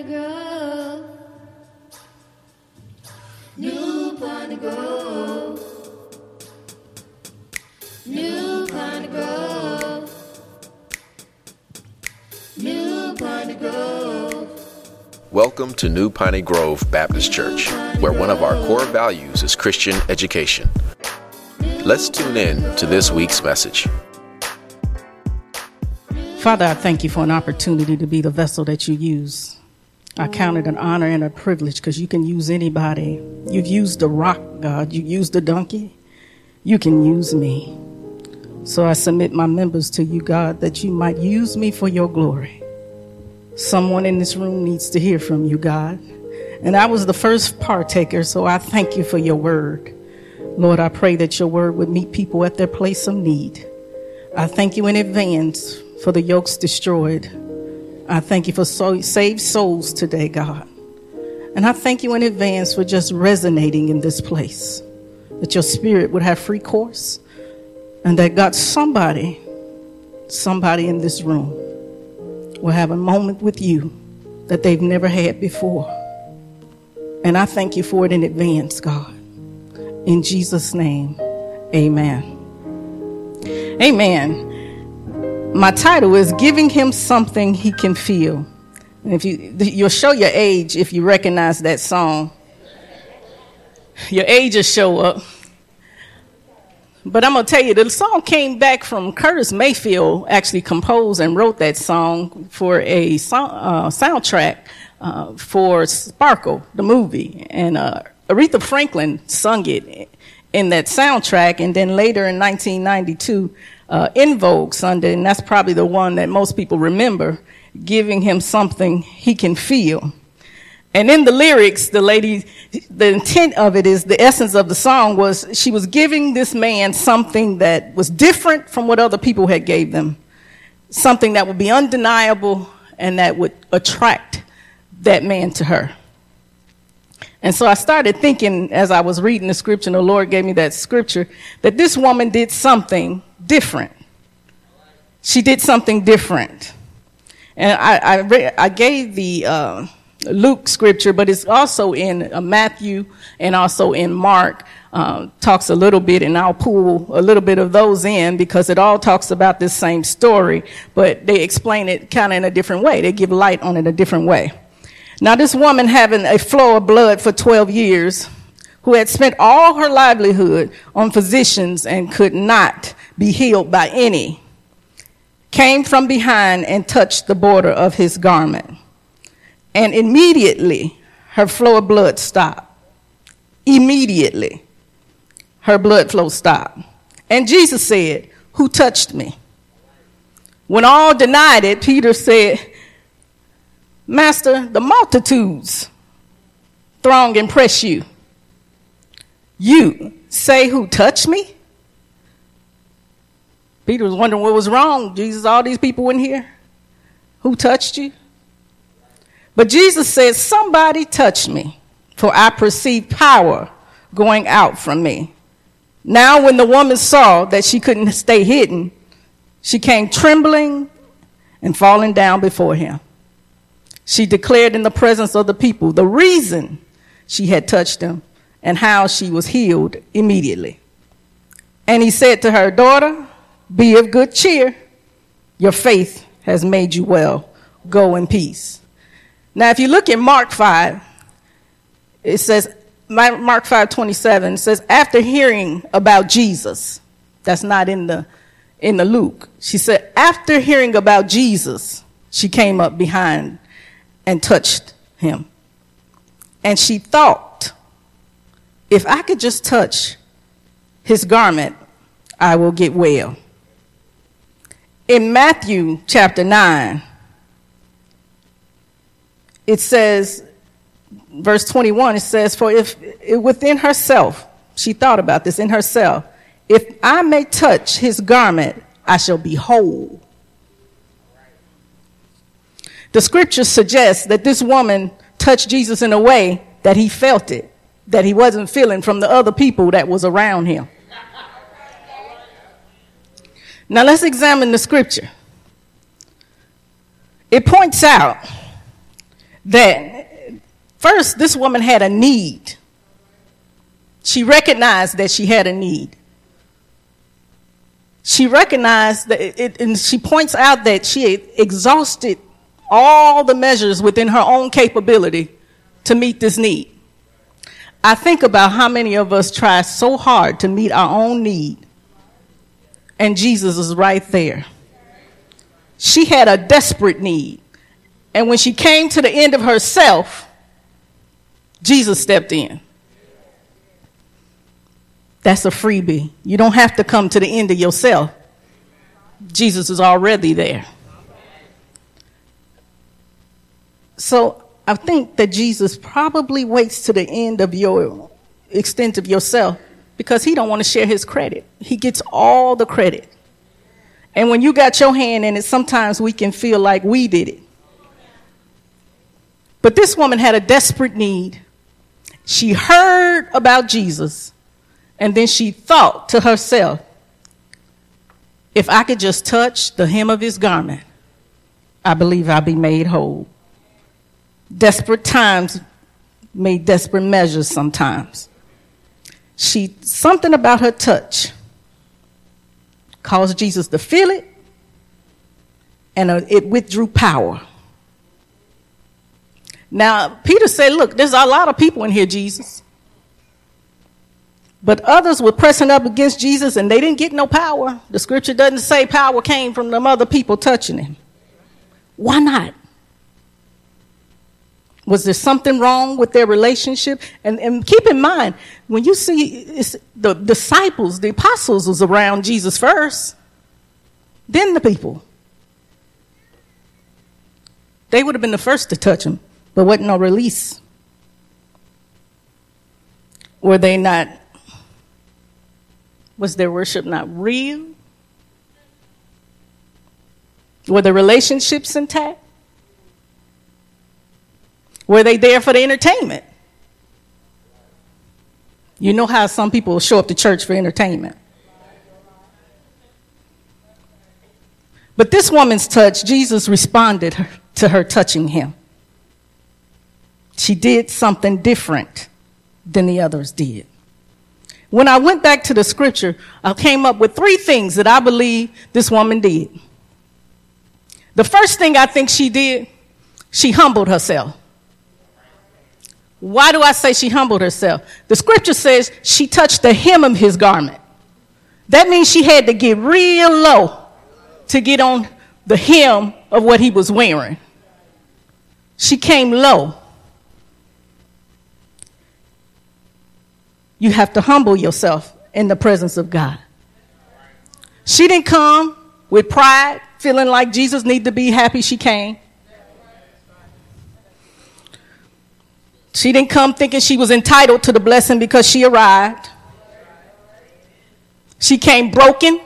Piney Grove. New Piney Grove. New Piney Grove. New Piney Grove. Welcome to New Piney Grove Baptist Church, where one of our core values is Christian education. Let's tune in to this week's message. Father, I thank you for an opportunity to be the vessel that you use. I count it an honor and a privilege because you can use anybody. You've used the rock, God. You used the donkey. You can use me. So I submit my members to you, God, that you might use me for your glory. Someone in this room needs to hear from you, God. And I was the first partaker, so I thank you for your word. Lord, I pray that your word would meet people at their place of need. I thank you in advance for the yokes destroyed. I thank you for so, saved souls today, God. And I thank you in advance for just resonating in this place. That your spirit would have free course. And that God, somebody, somebody in this room will have a moment with you that they've never had before. And I thank you for it in advance, God. In Jesus' name, amen. Amen. My title is Giving Him Something He Can Feel. And if you, you'll show your age if you recognize that song. Your age will show up. But I'm going to tell you, the song came back from Curtis Mayfield, actually composed and wrote that song for a song, uh, soundtrack uh, for Sparkle, the movie. And uh, Aretha Franklin sung it in that soundtrack. And then later in 1992, uh, En Vogue Sunday, and that's probably the one that most people remember, giving him something he can feel. And in the lyrics, the lady, the intent of it is the essence of the song was she was giving this man something that was different from what other people had gave them. Something that would be undeniable and that would attract that man to her. And so I started thinking as I was reading the scripture, and the Lord gave me that scripture, that this woman did something different. She did something different. And I, I, re- I gave the uh, Luke scripture, but it's also in uh, Matthew and also in Mark. Uh, talks a little bit, and I'll pull a little bit of those in because it all talks about this same story, but they explain it kind of in a different way. They give light on it a different way. Now, this woman having a flow of blood for 12 years, who had spent all her livelihood on physicians and could not be healed by any, came from behind and touched the border of his garment. And immediately her flow of blood stopped. Immediately her blood flow stopped. And Jesus said, Who touched me? When all denied it, Peter said, Master, the multitudes throng and press you. You say, Who touched me? Peter was wondering what was wrong. Jesus, all these people in here. Who touched you? But Jesus said, Somebody touched me, for I perceived power going out from me. Now, when the woman saw that she couldn't stay hidden, she came trembling and falling down before him. She declared in the presence of the people the reason she had touched him and how she was healed immediately. And he said to her, Daughter, be of good cheer. Your faith has made you well. Go in peace. Now, if you look at Mark 5, it says, Mark 5 27 says, after hearing about Jesus, that's not in the, in the Luke. She said, after hearing about Jesus, she came up behind and touched him. And she thought, if I could just touch his garment, I will get well in Matthew chapter 9, it says, verse 21, it says, For if within herself, she thought about this in herself, if I may touch his garment, I shall be whole. The scripture suggests that this woman touched Jesus in a way that he felt it, that he wasn't feeling from the other people that was around him. Now let's examine the scripture. It points out that first, this woman had a need. She recognized that she had a need. She recognized that, it, and she points out that she exhausted all the measures within her own capability to meet this need. I think about how many of us try so hard to meet our own need, and Jesus is right there. She had a desperate need, and when she came to the end of herself, Jesus stepped in. That's a freebie. You don't have to come to the end of yourself. Jesus is already there. So I think that Jesus probably waits to the end of your extent of yourself because he don't want to share his credit. He gets all the credit. And when you got your hand in it, sometimes we can feel like we did it. But this woman had a desperate need. She heard about Jesus and then she thought to herself, if I could just touch the hem of his garment, I believe I'll be made whole. Desperate times made desperate measures sometimes. She something about her touch caused Jesus to feel it, and uh, it withdrew power. Now, Peter said, Look, there's a lot of people in here, Jesus. But others were pressing up against Jesus and they didn't get no power. The scripture doesn't say power came from them other people touching him. Why not? Was there something wrong with their relationship? And, and keep in mind, when you see the disciples, the apostles was around Jesus first, then the people. They would have been the first to touch him, but wasn't no release. Were they not was their worship not real? Were the relationships intact? Were they there for the entertainment? You know how some people show up to church for entertainment. But this woman's touch, Jesus responded to her touching him. She did something different than the others did. When I went back to the scripture, I came up with three things that I believe this woman did. The first thing I think she did, she humbled herself. Why do I say she humbled herself? The scripture says she touched the hem of his garment. That means she had to get real low to get on the hem of what he was wearing. She came low. you have to humble yourself in the presence of God. She didn't come with pride, feeling like Jesus needed to be happy she came. She didn't come thinking she was entitled to the blessing because she arrived. She came broken.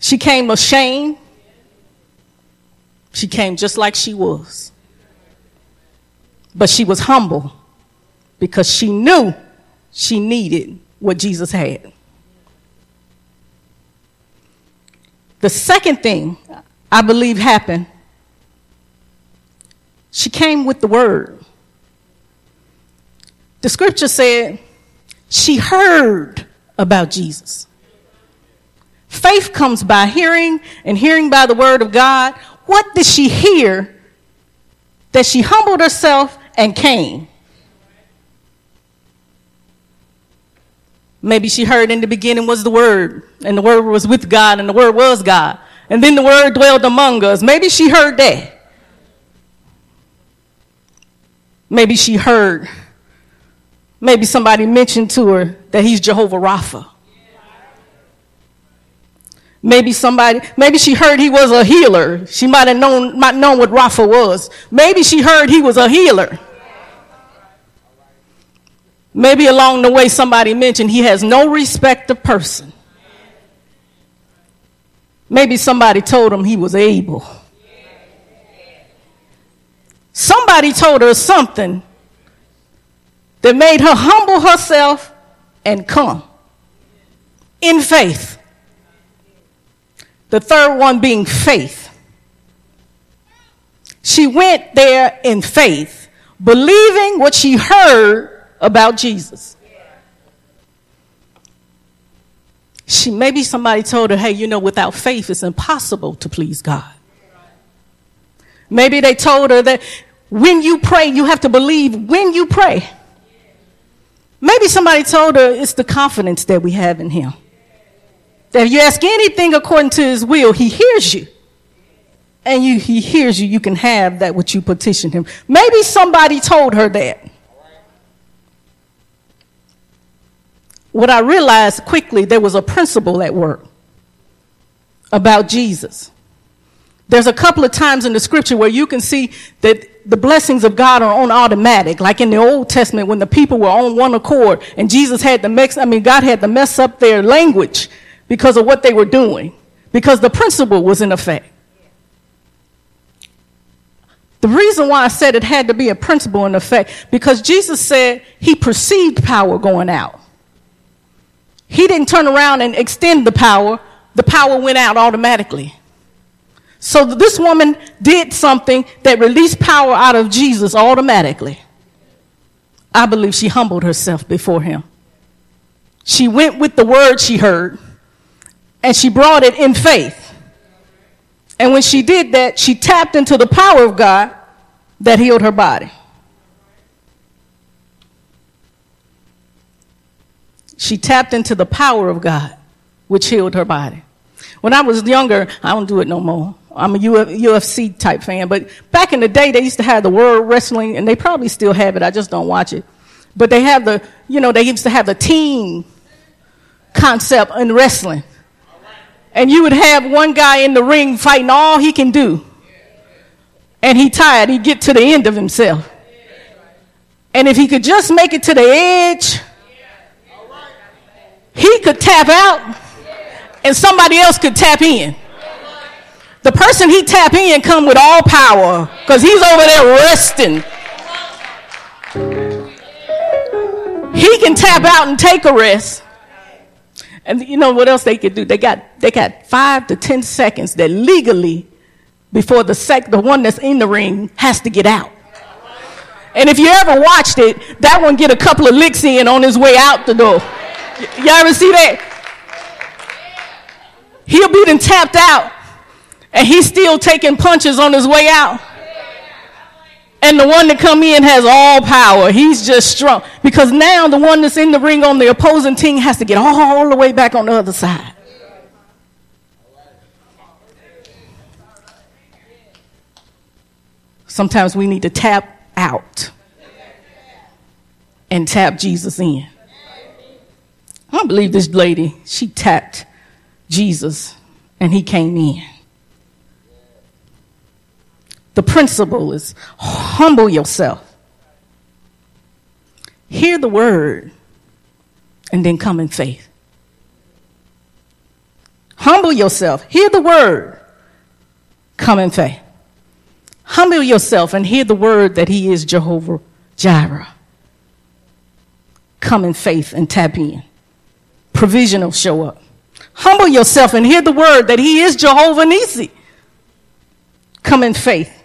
She came ashamed. She came just like she was. But she was humble because she knew she needed what Jesus had. The second thing I believe happened, she came with the word. The scripture said she heard about Jesus. Faith comes by hearing, and hearing by the word of God. What did she hear that she humbled herself and came? Maybe she heard in the beginning was the Word, and the Word was with God, and the Word was God. And then the Word dwelled among us. Maybe she heard that. Maybe she heard, maybe somebody mentioned to her that he's Jehovah Rapha. Maybe somebody, maybe she heard he was a healer. She might have known, might known what Rapha was. Maybe she heard he was a healer. Maybe along the way somebody mentioned he has no respect of person. Maybe somebody told him he was able. Somebody told her something that made her humble herself and come in faith. The third one being faith. She went there in faith, believing what she heard about Jesus. She, maybe somebody told her, hey, you know, without faith, it's impossible to please God. Maybe they told her that when you pray, you have to believe when you pray. Maybe somebody told her it's the confidence that we have in Him. That if you ask anything according to His will, He hears you. And you, He hears you, you can have that which you petition Him. Maybe somebody told her that. what I realized quickly, there was a principle at work about Jesus. There's a couple of times in the scripture where you can see that the blessings of God are on automatic, like in the Old Testament when the people were on one accord and Jesus had to mess, I mean, God had to mess up their language because of what they were doing, because the principle was in effect. The reason why I said it had to be a principle in effect, because Jesus said he perceived power going out. He didn't turn around and extend the power, the power went out automatically. So this woman did something that released power out of Jesus automatically. I believe she humbled herself before him. She went with the word she heard and she brought it in faith. And when she did that, she tapped into the power of God that healed her body. she tapped into the power of God, which healed her body. When I was younger, I don't do it no more. I'm a UFC type fan, but back in the day, they used to have the World Wrestling, and they probably still have it. I just don't watch it. But they have the, you know, they used to have the team concept in wrestling. And you would have one guy in the ring fighting all he can do. And he tired, he'd get to the end of himself. And if he could just make it to the edge, he could tap out and somebody else could tap in. The person he tap in come with all power because he's over there resting. He can tap out and take a rest. And you know what else they could do? They got they got five to ten seconds that legally before the sec the one that's in the ring has to get out. And if you ever watched it, that one get a couple of licks in on his way out the door. Y'all ever see that? He'll be then tapped out and he's still taking punches on his way out. And the one that come in has all power. He's just strong. Because now the one that's in the ring on the opposing team has to get all the way back on the other side. Sometimes we need to tap out and tap Jesus in. I believe this lady, she tapped Jesus and he came in. The principle is humble yourself. Hear the word and then come in faith. Humble yourself. Hear the word. Come in faith. Humble yourself and hear the word that he is Jehovah Jireh. Come in faith and tap in provision will show up. Humble yourself and hear the word that He is Jehovah Nissi. Come in faith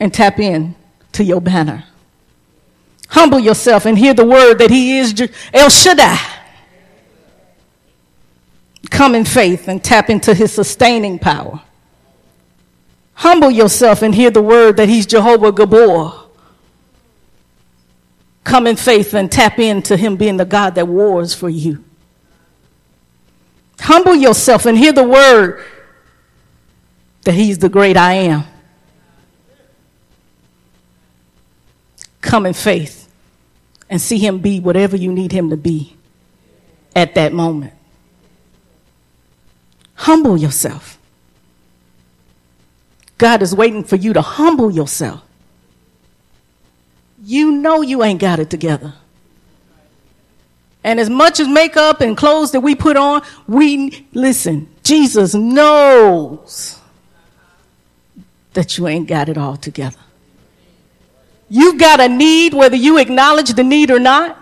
and tap in to your banner. Humble yourself and hear the word that He is El Shaddai. Come in faith and tap into His sustaining power. Humble yourself and hear the word that He's Jehovah Gibbor come in faith and tap into Him being the God that wars for you. Humble yourself and hear the word that He's the great I am. Come in faith and see Him be whatever you need Him to be at that moment. Humble yourself. God is waiting for you to humble yourself you know you ain't got it together. And as much as makeup and clothes that we put on, we listen, Jesus knows that you ain't got it all together. You've got a need, whether you acknowledge the need or not.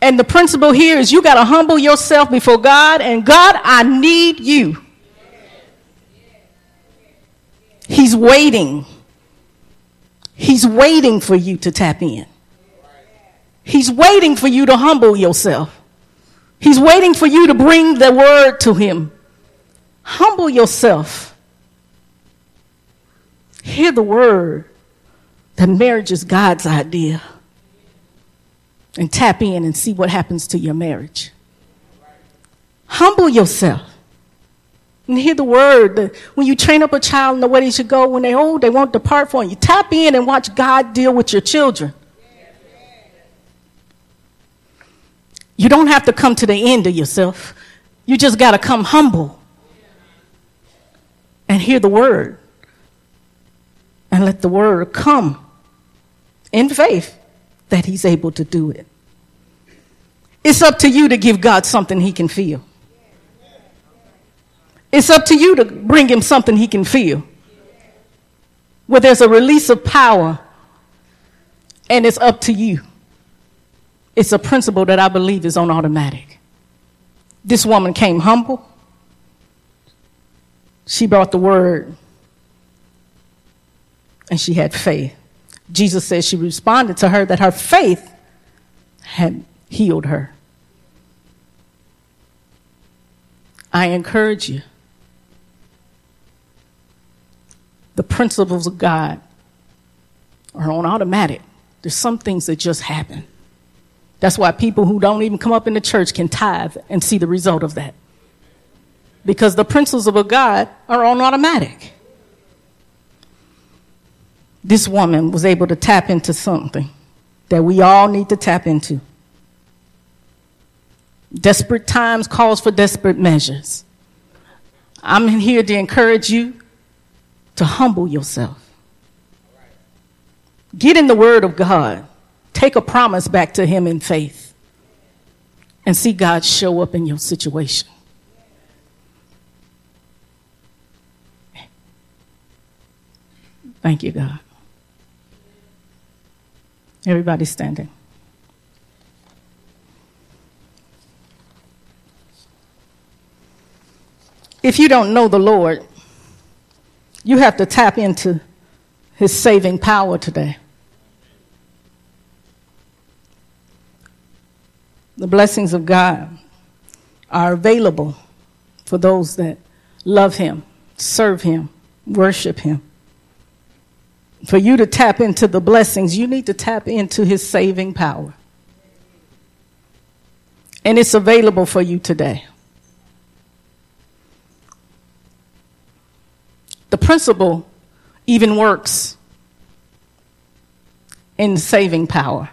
And the principle here is you got to humble yourself before God and God, I need you. He's waiting. He's waiting for you to tap in. He's waiting for you to humble yourself. He's waiting for you to bring the word to him. Humble yourself. Hear the word that marriage is God's idea. And tap in and see what happens to your marriage. Humble yourself. And hear the word that when you train up a child in the way they should go, when they're old, they won't depart from you. Tap in and watch God deal with your children. You don't have to come to the end of yourself. You just got to come humble and hear the word and let the word come in faith that he's able to do it. It's up to you to give God something he can feel. It's up to you to bring him something he can feel. Where there's a release of power, and it's up to you. It's a principle that I believe is on automatic. This woman came humble. She brought the word, and she had faith. Jesus says she responded to her that her faith had healed her. I encourage you. The principles of God are on automatic. There's some things that just happen. That's why people who don't even come up in the church can tithe and see the result of that. Because the principles of God are on automatic. This woman was able to tap into something that we all need to tap into. Desperate times calls for desperate measures. I'm here to encourage you to humble yourself. Get in the Word of God. Take a promise back to Him in faith and see God show up in your situation. Thank you, God. Everybody standing. If you don't know the Lord, you have to tap into his saving power today. The blessings of God are available for those that love him, serve him, worship him. For you to tap into the blessings, you need to tap into his saving power. And it's available for you today. The principle even works in saving power.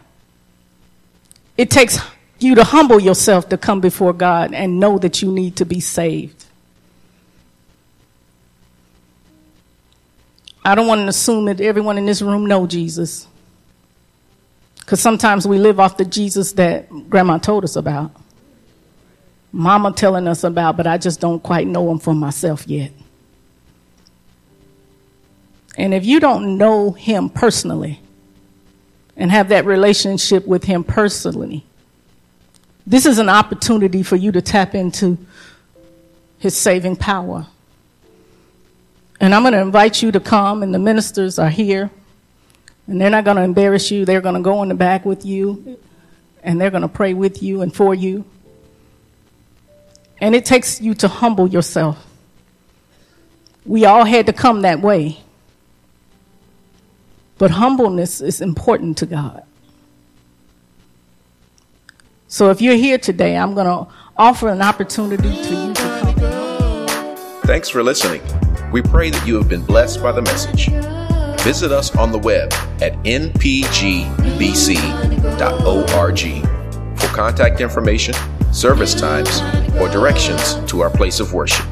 It takes you to humble yourself to come before God and know that you need to be saved. I don't want to assume that everyone in this room know Jesus. Because sometimes we live off the Jesus that grandma told us about. Mama telling us about, but I just don't quite know him for myself yet. And if you don't know him personally and have that relationship with him personally, this is an opportunity for you to tap into his saving power. And I'm going to invite you to come, and the ministers are here. And they're not going to embarrass you. They're going to go in the back with you, and they're going to pray with you and for you. And it takes you to humble yourself. We all had to come that way. But humbleness is important to God. So if you're here today, I'm going to offer an opportunity to you to come. Thanks for listening. We pray that you have been blessed by the message. Visit us on the web at npgbc.org for contact information, service times, or directions to our place of worship.